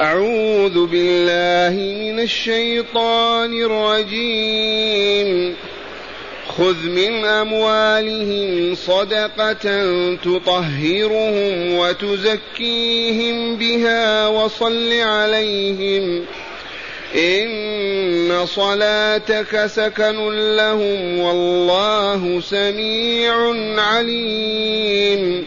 أعوذ بالله من الشيطان الرجيم. خذ من أموالهم صدقة تطهرهم وتزكيهم بها وصل عليهم. إن صلاتك سكن لهم والله سميع عليم.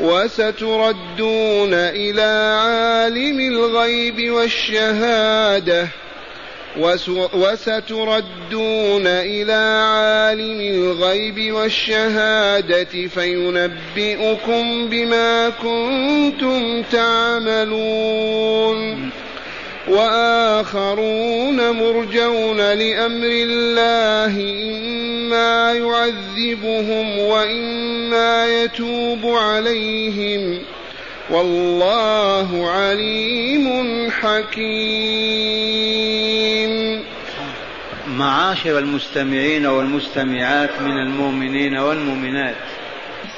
وستردون إلى عالم الغيب والشهادة. وستردون إلى عالم الغيب والشهادة فينبئكم بما كنتم تعملون. وآخرون مرجون لأمر الله إما يعذبهم وإما يتوب عليهم. والله عليم حكيم. معاشر المستمعين والمستمعات من المؤمنين والمؤمنات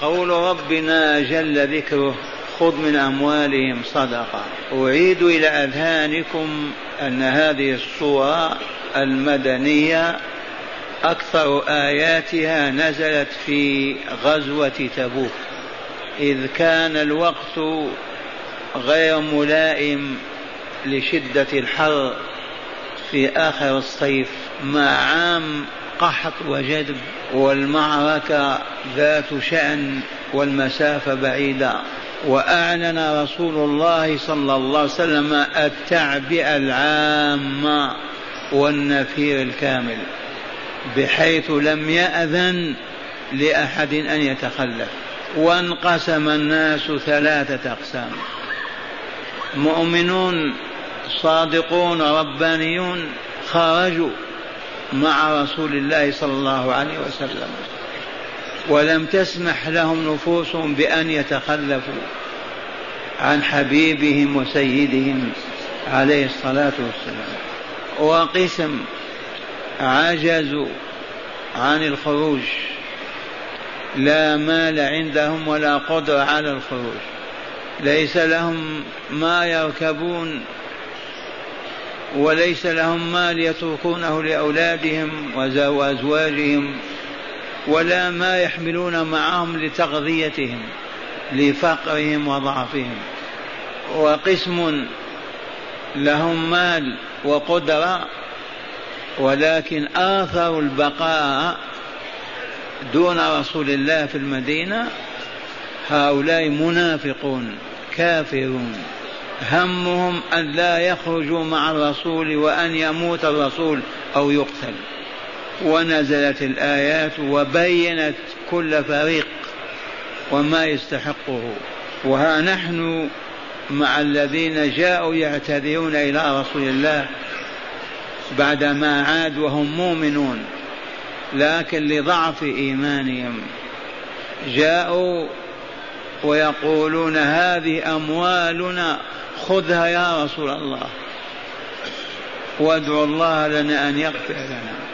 قول ربنا جل ذكره خذ من أموالهم صدقة. أعيد إلى أذهانكم أن هذه الصورة المدنية أكثر آياتها نزلت في غزوة تبوك. إذ كان الوقت غير ملائم لشدة الحر في آخر الصيف مع عام قحط وجدب والمعركة ذات شأن والمسافة بعيدة. وأعلن رسول الله صلى الله عليه وسلم التعبئة العامة والنفير الكامل بحيث لم يأذن لأحد أن يتخلف. وانقسم الناس ثلاثة أقسام. مؤمنون صادقون ربانيون خرجوا مع رسول الله صلى الله عليه وسلم. ولم تسمح لهم نفوسهم بأن يتخلفوا عن حبيبهم وسيدهم عليه الصلاة والسلام. وقسم عجزوا عن الخروج. لا مال عندهم ولا قدرة على الخروج. ليس لهم ما يركبون وليس لهم مال يتركونه لأولادهم وأزواجهم. ولا ما يحملون معهم لتغذيتهم لفقرهم وضعفهم. وقسم لهم مال وقدرة ولكن آثروا البقاء دون رسول الله في المدينة هؤلاء منافقون كافرون. همهم أن لا يخرجوا مع الرسول وأن يموت الرسول أو يقتل. ونزلت الآيات وبينت كل فريق وما يستحقه. وها نحن مع الذين جاءوا يعتذرون إلى رسول الله بعدما عاد وهم مؤمنون لكن لضعف إيمانهم. جاءوا ويقولون هذه أموالنا خذها يا رسول الله. وادعوا الله لنا أن يغفر لنا.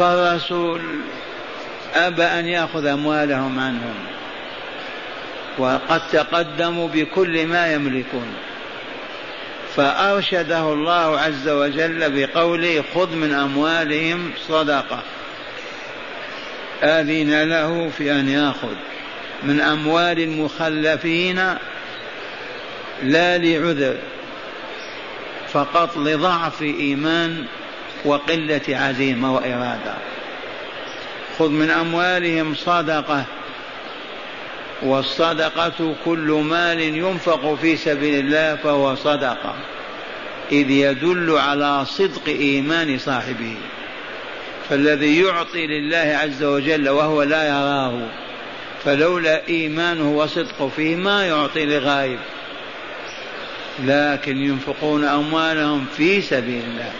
فالرسول أبى أن يأخذ أموالهم عنهم. وقد تقدموا بكل ما يملكون. فأرشده الله عز وجل بقوله خذ من أموالهم صدقة. آذن له في أن يأخذ. من أموال المخلفين لا لعذر. فقط لضعف إيمان وقلة عزيمة وإرادة. خذ من أموالهم صدقة والصدقة كل مال ينفق في سبيل الله فهو صدقة. إذ يدل على صدق إيمان صاحبه. فالذي يعطي لله عز وجل وهو لا يراه فلولا إيمانه وصدقه فيه ما يعطي لغائب لكن ينفقون أموالهم في سبيل الله.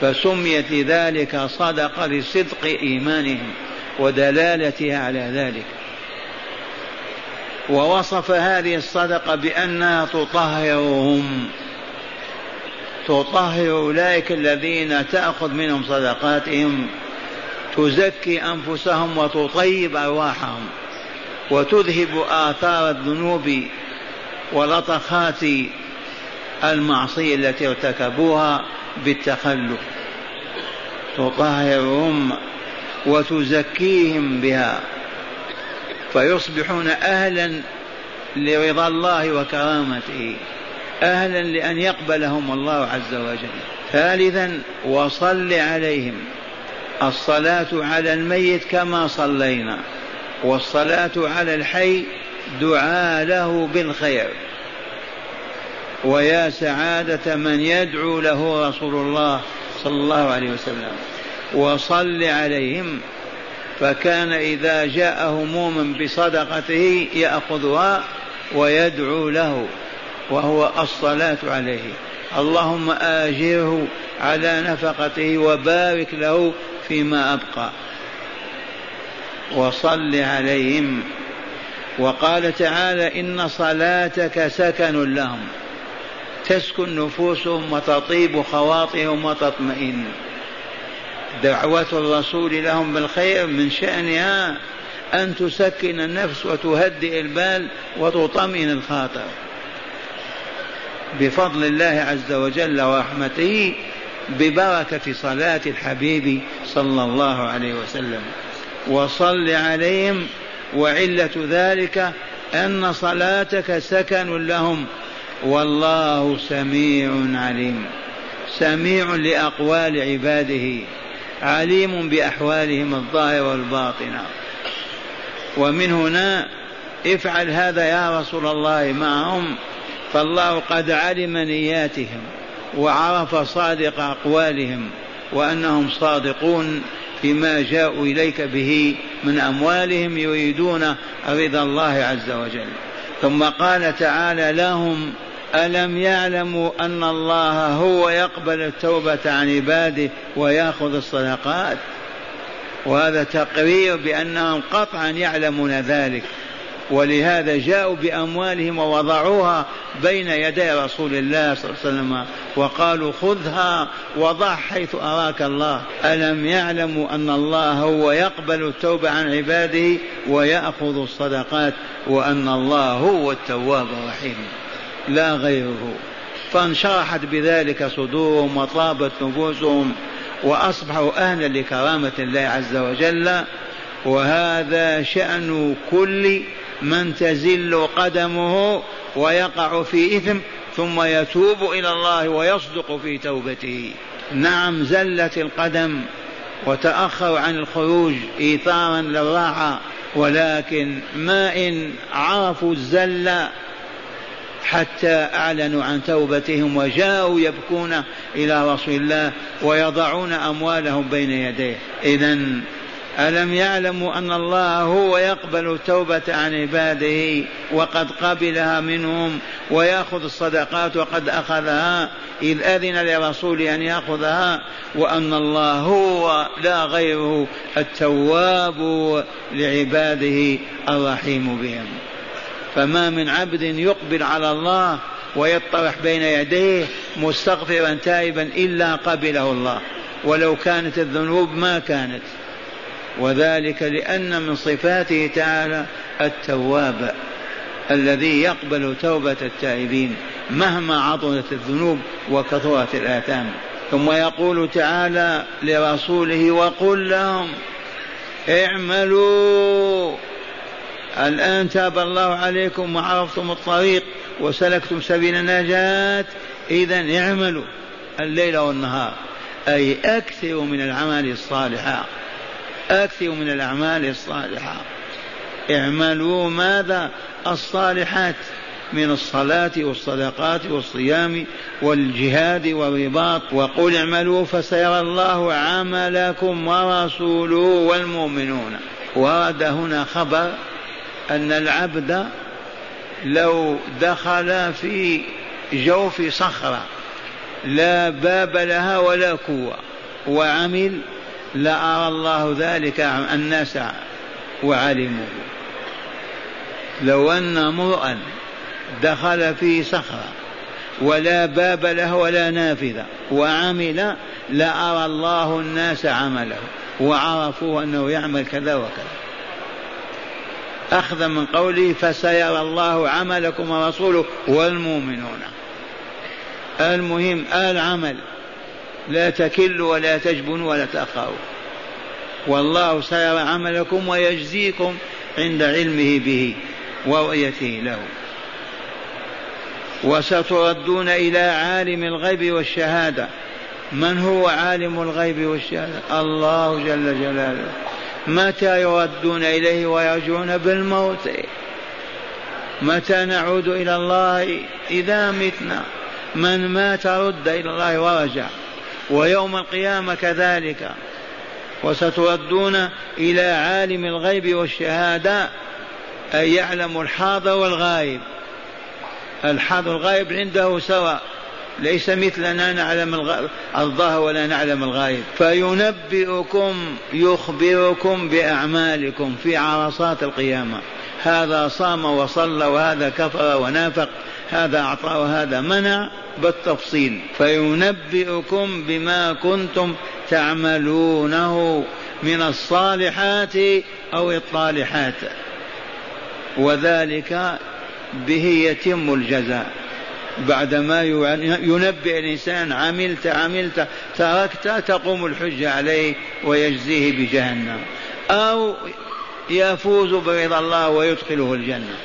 فسميت لذلك صدقة لصدق إيمانهم ودلالتها على ذلك. ووصف هذه الصدقة بأنها تطهرهم. تطهر أولئك الذين تأخذ منهم صدقاتهم تزكي أنفسهم وتطيب أرواحهم وتذهب آثار الذنوب ولطخات المعصية التي ارتكبوها. بالتخلف تطهرهم وتزكيهم بها فيصبحون أهلا لرضا الله وكرامته أهلا لأن يقبلهم الله عز وجل. ثالثا وصل عليهم. الصلاة على الميت كما صلينا والصلاة على الحي دعاء له بالخير. ويا سعادة من يدعو له رسول الله صلى الله عليه وسلم. وصل عليهم. فكان إذا جاء هموم بصدقته يأخذها ويدعو له وهو الصلاة عليه. اللهم آجره على نفقته وبارك له فيما أبقى. وصل عليهم. وقال تعالى إن صلاتك سكن لهم. تسكن نفوسهم وتطيب خواطرهم وتطمئن. دعوة الرسول لهم بالخير من شأنها أن تسكن النفس وتهدئ البال وتطمئن الخاطر. بفضل الله عز وجل ورحمته ببركة صلاة الحبيب صلى الله عليه وسلم. وصل عليهم وعلة ذلك أن صلاتك سكن لهم. والله سميع عليم. سميع لأقوال عباده. عليم بأحوالهم الظاهرة والباطنة. ومن هنا افعل هذا يا رسول الله معهم. فالله قد علم نياتهم وعرف صادق أقوالهم وأنهم صادقون فيما جاءوا إليك به من أموالهم يريدون رضا الله عز وجل. ثم قال تعالى لهم ألم يعلموا أن الله هو يقبل التوبة عن عباده ويأخذ الصدقات؟ وهذا تقرير بأنهم قطعا يعلمون ذلك ولهذا جاءوا بأموالهم ووضعوها بين يدي رسول الله صلى الله عليه وسلم وقالوا خذها وضع حيث أراك الله. ألم يعلموا أن الله هو يقبل التوبة عن عباده ويأخذ الصدقات وأن الله هو التواب الرحيم؟ لا غيره. فانشرحت بذلك صدورهم وطابت نفوسهم وأصبحوا أهلا لكرامة الله عز وجل. وهذا شأن كل من تزل قدمه ويقع في إثم ثم يتوب إلى الله ويصدق في توبته. نعم زلت القدم وتاخروا عن الخروج إيثارا للراحة ولكن ما إن عرفوا الزل حتى أعلنوا عن توبتهم وجاءوا يبكون إلى رسول الله ويضعون أموالهم بين يديه. إذا ألم يعلموا أن الله هو يقبل التوبة عن عباده وقد قبلها منهم ويأخذ الصدقات وقد أخذها؟ إذ أذن لرسول أن يأخذها وأن الله هو لا غيره التواب لعباده الرحيم بهم. فما من عبد يقبل على الله ويطرح بين يديه مستغفرا تائبا إلا قبله الله. ولو كانت الذنوب ما كانت. وذلك لأن من صفاته تعالى التواب الذي يقبل توبة التائبين مهما عظمت الذنوب وكثرت الآثام. ثم يقول تعالى لرسوله وقل لهم اعملوا الآن تاب الله عليكم وعرفتم الطريق وسلكتم سبيل النجاة إذا اعملوا الليل والنهار. أي أكثروا من الأعمال الصالحة. أكثروا من الأعمال الصالحة. اعملوا ماذا؟ الصالحات من الصلاة والصدقات والصيام والجهاد والرباط. وقل اعملوا فسيرى الله عملكم ورسوله والمؤمنون. ورد هنا خبر أن العبد لو دخل في جوف صخرة لا باب لها ولا قوة وعمل لأرى الله ذلك الناس وعلموا لو أن امرؤا دخل في صخرة ولا باب له ولا نافذة وعمل لأرى الله الناس عمله وعرفوا أنه يعمل كذا وكذا. أخذ من قوله فسيرى الله عملكم ورسوله والمؤمنون. المهم العمل. لا تكلوا ولا تجبنوا ولا تأخروا. والله سيرى عملكم ويجزيكم عند علمه به ورؤيته له. وستردون إلى عالم الغيب والشهادة. من هو عالم الغيب والشهادة؟ الله جل جلاله. متى يردون إليه ويرجعون بالموت؟ متى نعود إلى الله إذا متنا؟ من مات رد إلى الله ورجع. ويوم القيامة كذلك. وستردون إلى عالم الغيب والشهادة أي يعلم الحاضر والغائب. الحاضر الغائب عنده سواء ليس مثلنا نعلم الظاهر ولا نعلم الغائب فينبئكم يخبركم بأعمالكم في عرصات القيامة. هذا صام وصلى وهذا كفر ونافق هذا أعطى وهذا منع بالتفصيل. فينبئكم بما كنتم تعملونه من الصالحات أو الطالحات. وذلك به يتم الجزاء. بعدما ينبئ الإنسان عملت عملت تركت تقوم الحجة عليه ويجزيه بجهنم. أو يفوز برضا الله ويدخله الجنة.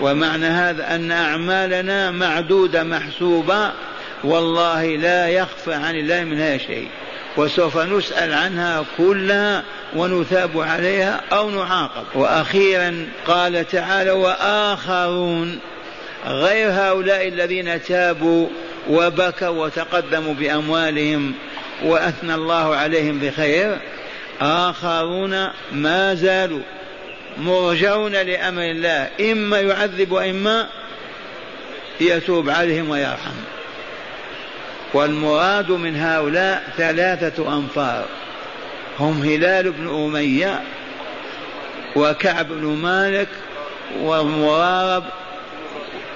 ومعنى هذا أن أعمالنا معدودة محسوبة والله لا يخفى عن الله منها شيء. وسوف نسأل عنها كلها ونثاب عليها أو نعاقب. وأخيرا قال تعالى وآخرون غير هؤلاء الذين تابوا وبكوا وتقدموا بأموالهم وأثنى الله عليهم بخير آخرون ما زالوا مرجون لأمر الله إما يعذب وإما يتوب عليهم ويرحم. والمراد من هؤلاء ثلاثة أنفار هم هلال بن أمية وكعب بن مالك ومرارب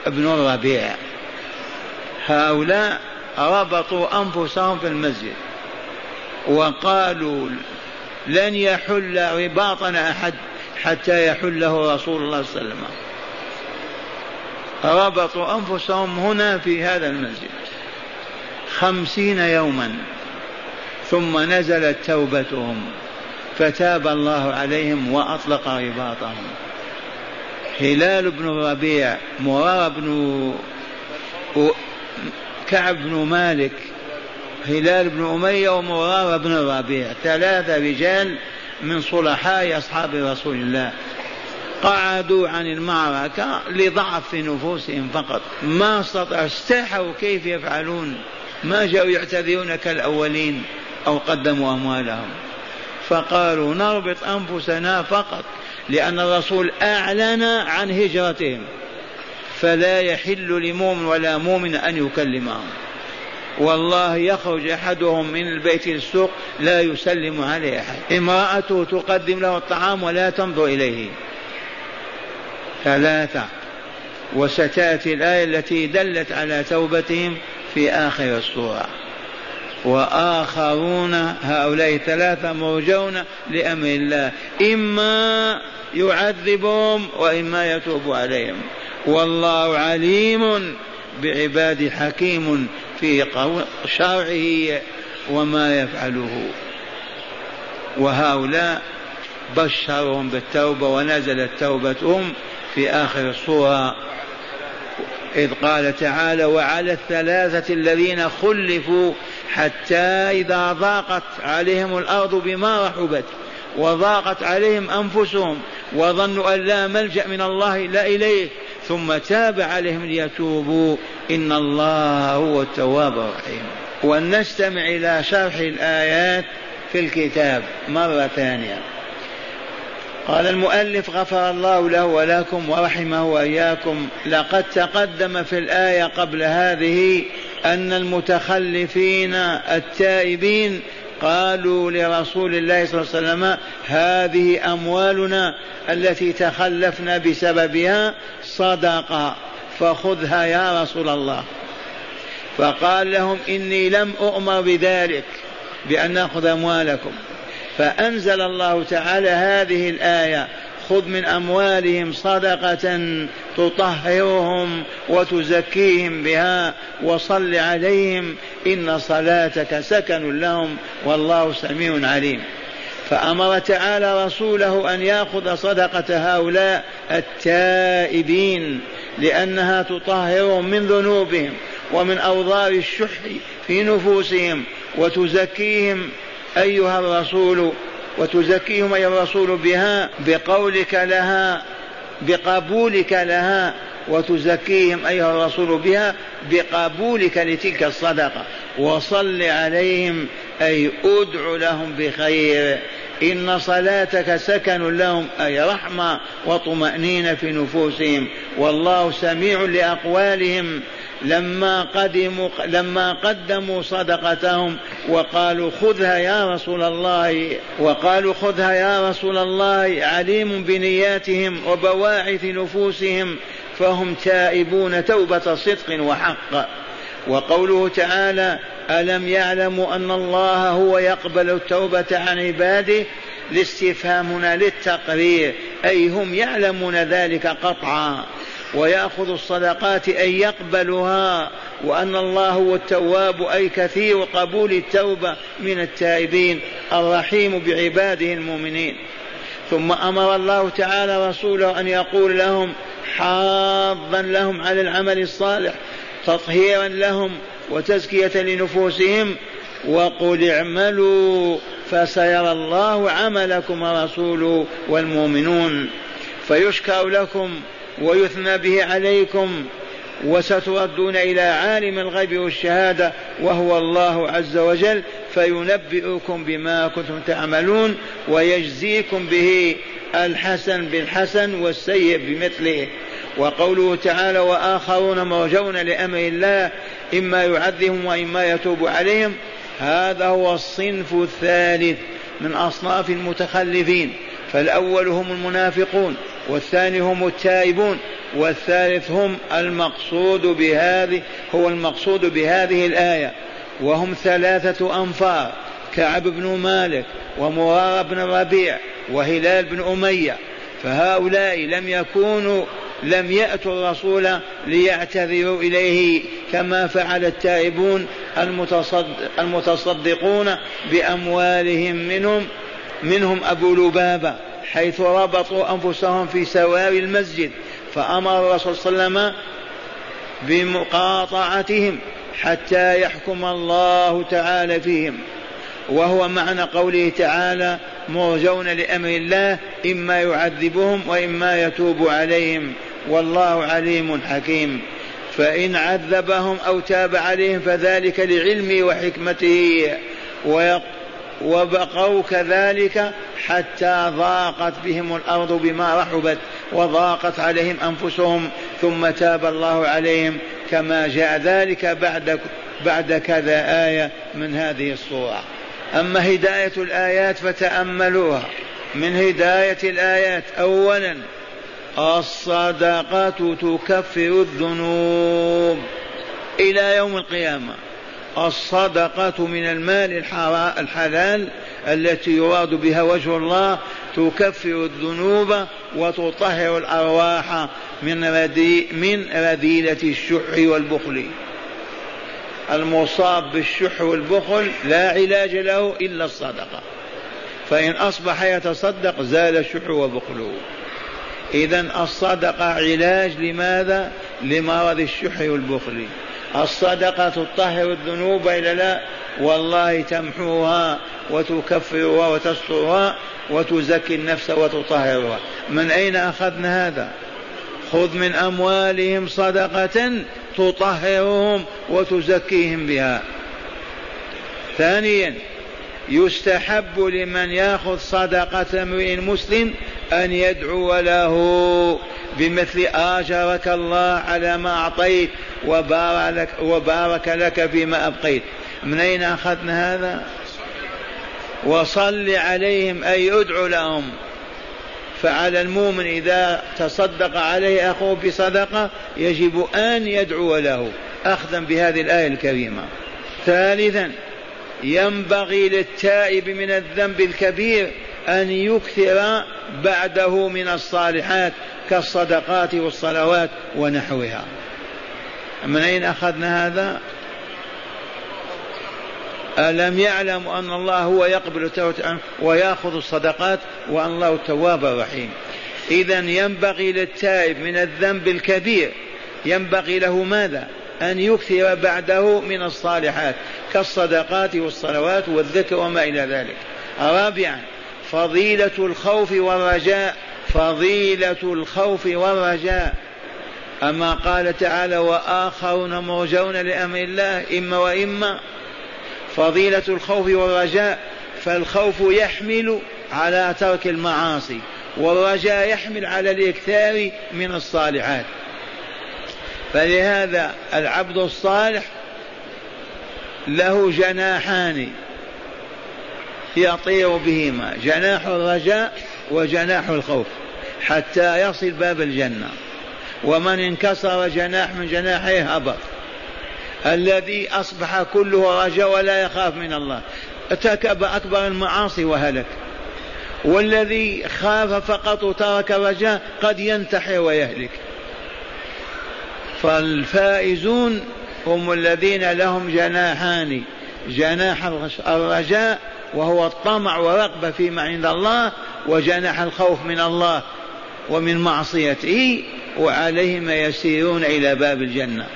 بن الربيع هؤلاء ربطوا أنفسهم في المسجد وقالوا لن يحل رباطنا أحد حتى يحله رسول الله صلى الله عليه وسلم. ربطوا أنفسهم هنا في هذا المسجد خمسين يوما ثم نزلت توبتهم فتاب الله عليهم وأطلق رباطهم. هلال بن الربيع مرار بن كعب بن مالك هلال بن أمية ومرار بن الربيع ثلاثة رجال من صلحاء أصحاب رسول الله قعدوا عن المعركة لضعف في نفوسهم فقط. ما استطاعوا استحوا كيف يفعلون؟ ما جاءوا يعتذرون كالأولين أو قدموا أموالهم. فقالوا نربط أنفسنا فقط. لأن الرسول أعلن عن هجرتهم. فلا يحل لمؤمن ولا مؤمن أن يكلمهم. والله يخرج أحدهم من البيت للسوق لا يسلم عليه أحد. امرأته تقدم له الطعام ولا تنظر إليه. ثلاثة. وستأتي الآية التي دلت على توبتهم في آخر السورة. وآخرون هؤلاء ثلاثة مرجون لأمر الله. إما يعذبهم وإما يتوب عليهم. والله عليم بعباد حكيم في شرعه وما يفعله. وهؤلاء بشرهم بالتوبة ونزلت توبتهم في آخر الصورة. إذ قال تعالى وعلى الثلاثة الذين خلفوا حتى إذا ضاقت عليهم الأرض بما رحبت وضاقت عليهم أنفسهم وظنوا أن لا ملجأ من الله إلا إليه ثم تاب عليهم ليتوبوا. إن الله هو التواب الرحيم. ولنستمع إلى شرح الآيات في الكتاب مرة ثانية. قال المؤلف غفر الله له ولكم ورحمه وإياكم. لقد تقدم في الآية قبل هذه أن المتخلفين التائبين قالوا لرسول الله صلى الله عليه وسلم هذه أموالنا التي تخلفنا بسببها صدقة فخذها يا رسول الله. فقال لهم إني لم أؤمر بذلك بأن نأخذ أموالكم. فأنزل الله تعالى هذه الآية خذ من أموالهم صدقة تطهرهم وتزكيهم بها وصل عليهم إن صلاتك سكن لهم والله سميع عليم. فأمر تعالى رسوله أن يأخذ صدقة هؤلاء التائبين لأنها تطهرهم من ذنوبهم ومن أوضار الشح في نفوسهم وتزكيهم أيها الرسول وتزكيهم أيها الرسول بها بقولك لها بقبولك لها وتزكيهم أيها الرسول بها بقبولك لتلك الصدقة. وصل عليهم أي أدع لهم بخير. إن صلاتك سكن لهم أي رحمة وطمأنينة في نفوسهم. والله سميع لأقوالهم. لما قدموا لما قدموا صدقتهم وقالوا خذها يا رسول الله وقالوا خذها يا رسول الله عليم بنياتهم وبواعث نفوسهم فهم تائبون توبة صدق وحق. وقوله تعالى ألم يعلموا أن الله هو يقبل التوبة عن عباده؟ لاستفهامنا للتقرير أي هم يعلمون ذلك قطعا. ويأخذ الصدقات أي يقبلها وأن الله هو التواب أي كثير قبول التوبة من التائبين الرحيم بعباده المؤمنين. ثم أمر الله تعالى رسوله أن يقول لهم حاضا لهم على العمل الصالح تطهيرا لهم وتزكية لنفوسهم وقل اعملوا فسيرى الله عملكم ورسوله والمؤمنون. فيشكر لكم ويثنى به عليكم وستردون إلى عالم الغيب والشهادة وهو الله عز وجل فينبئكم بما كنتم تعملون ويجزيكم به الحسن بالحسن والسيء بمثله. وقوله تعالى وآخرون مرجون لأمر الله إما يعذبهم وإما يتوب عليهم هذا هو الصنف الثالث من أصناف المتخلفين فالأول هم المنافقون. والثاني هم التائبون والثالث هم المقصود بهذه هو المقصود بهذه الآية. وهم ثلاثة أنفار كعب بن مالك ومرار بن الربيع وهلال بن أمية. فهؤلاء لم يكونوا لم يأتوا الرسول ليعتذروا إليه كما فعل التائبون المتصدقون بأموالهم منهم. منهم أبو لبابة حيث ربطوا أنفسهم في سواري المسجد فأمر الرسول صلى الله عليه وسلم بمقاطعتهم حتى يحكم الله تعالى فيهم. وهو معنى قوله تعالى مرجون لأمر الله إما يعذبهم وإما يتوب عليهم والله عليم حكيم. فإن عذبهم أو تاب عليهم فذلك لعلمه وحكمته وبقوا كذلك حتى ضاقت بهم الأرض بما رحبت وضاقت عليهم أنفسهم ثم تاب الله عليهم كما جاء ذلك بعد بعد كذا آية من هذه الصورة أما هداية الآيات فتأملوها. من هداية الآيات أولا الصدقة تكفر الذنوب إلى يوم القيامة. الصدقة من المال الحلال التي يراد بها وجه الله تكفر الذنوب وتطهر الأرواح من ردي من رذيلة الشح والبخل. المصاب بالشح والبخل لا علاج له إلا الصدقة. فإن أصبح يتصدق زال الشح وبخله. إذا الصدقة علاج لماذا؟ لمرض الشح والبخل. الصدقة تطهر الذنوب إلى لا والله تمحوها وتكفرها وتسترها وتزكي النفس وتطهرها. من أين أخذنا هذا؟ خذ من أموالهم صدقة تطهرهم وتزكيهم بها. ثانيا يستحب لمن يأخذ صدقة امرئ مسلم أن يدعو له بمثل آجرك الله على ما أعطيت وبارك, وبارك لك فيما أبقيت. من أين أخذنا هذا؟ وصل عليهم أي ادعو لهم. فعلى المؤمن إذا تصدق عليه أخوه بصدقة يجب أن يدعو له. أخذا بهذه الآية الكريمة. ثالثا ينبغي للتائب من الذنب الكبير أن يكثر بعده من الصالحات كالصدقات والصلوات ونحوها. من أين أخذنا هذا؟ ألم يعلم أن الله هو يقبل التوبة ويأخذ الصدقات وأن الله التواب الرحيم إذا ينبغي للتائب من الذنب الكبير. ينبغي له ماذا؟ أن يكثر بعده من الصالحات كالصدقات والصلوات والذكر وما إلى ذلك. رابعا فضيلة الخوف والرجاء. فضيلة الخوف والرجاء. أما قال تعالى وآخرون مرجون لأمر الله إما وإما فضيلة الخوف والرجاء فالخوف يحمل على ترك المعاصي والرجاء يحمل على الإكثار من الصالحات. فلهذا العبد الصالح له جناحان يطير بهما جناح الرجاء وجناح الخوف حتى يصل باب الجنة. ومن انكسر جناح من جناحيه هبط الذي أصبح كله رجاء ولا يخاف من الله. ارتكب أكبر المعاصي وهلك. والذي خاف فقط وترك رجاء قد ينتحر ويهلك. فالفائزون هم الذين لهم جناحان. جناح الرجاء وهو الطمع ورغبة فيما عند الله وجناح الخوف من الله ومن معصيته. وعليهم يسيرون إلى باب الجنة.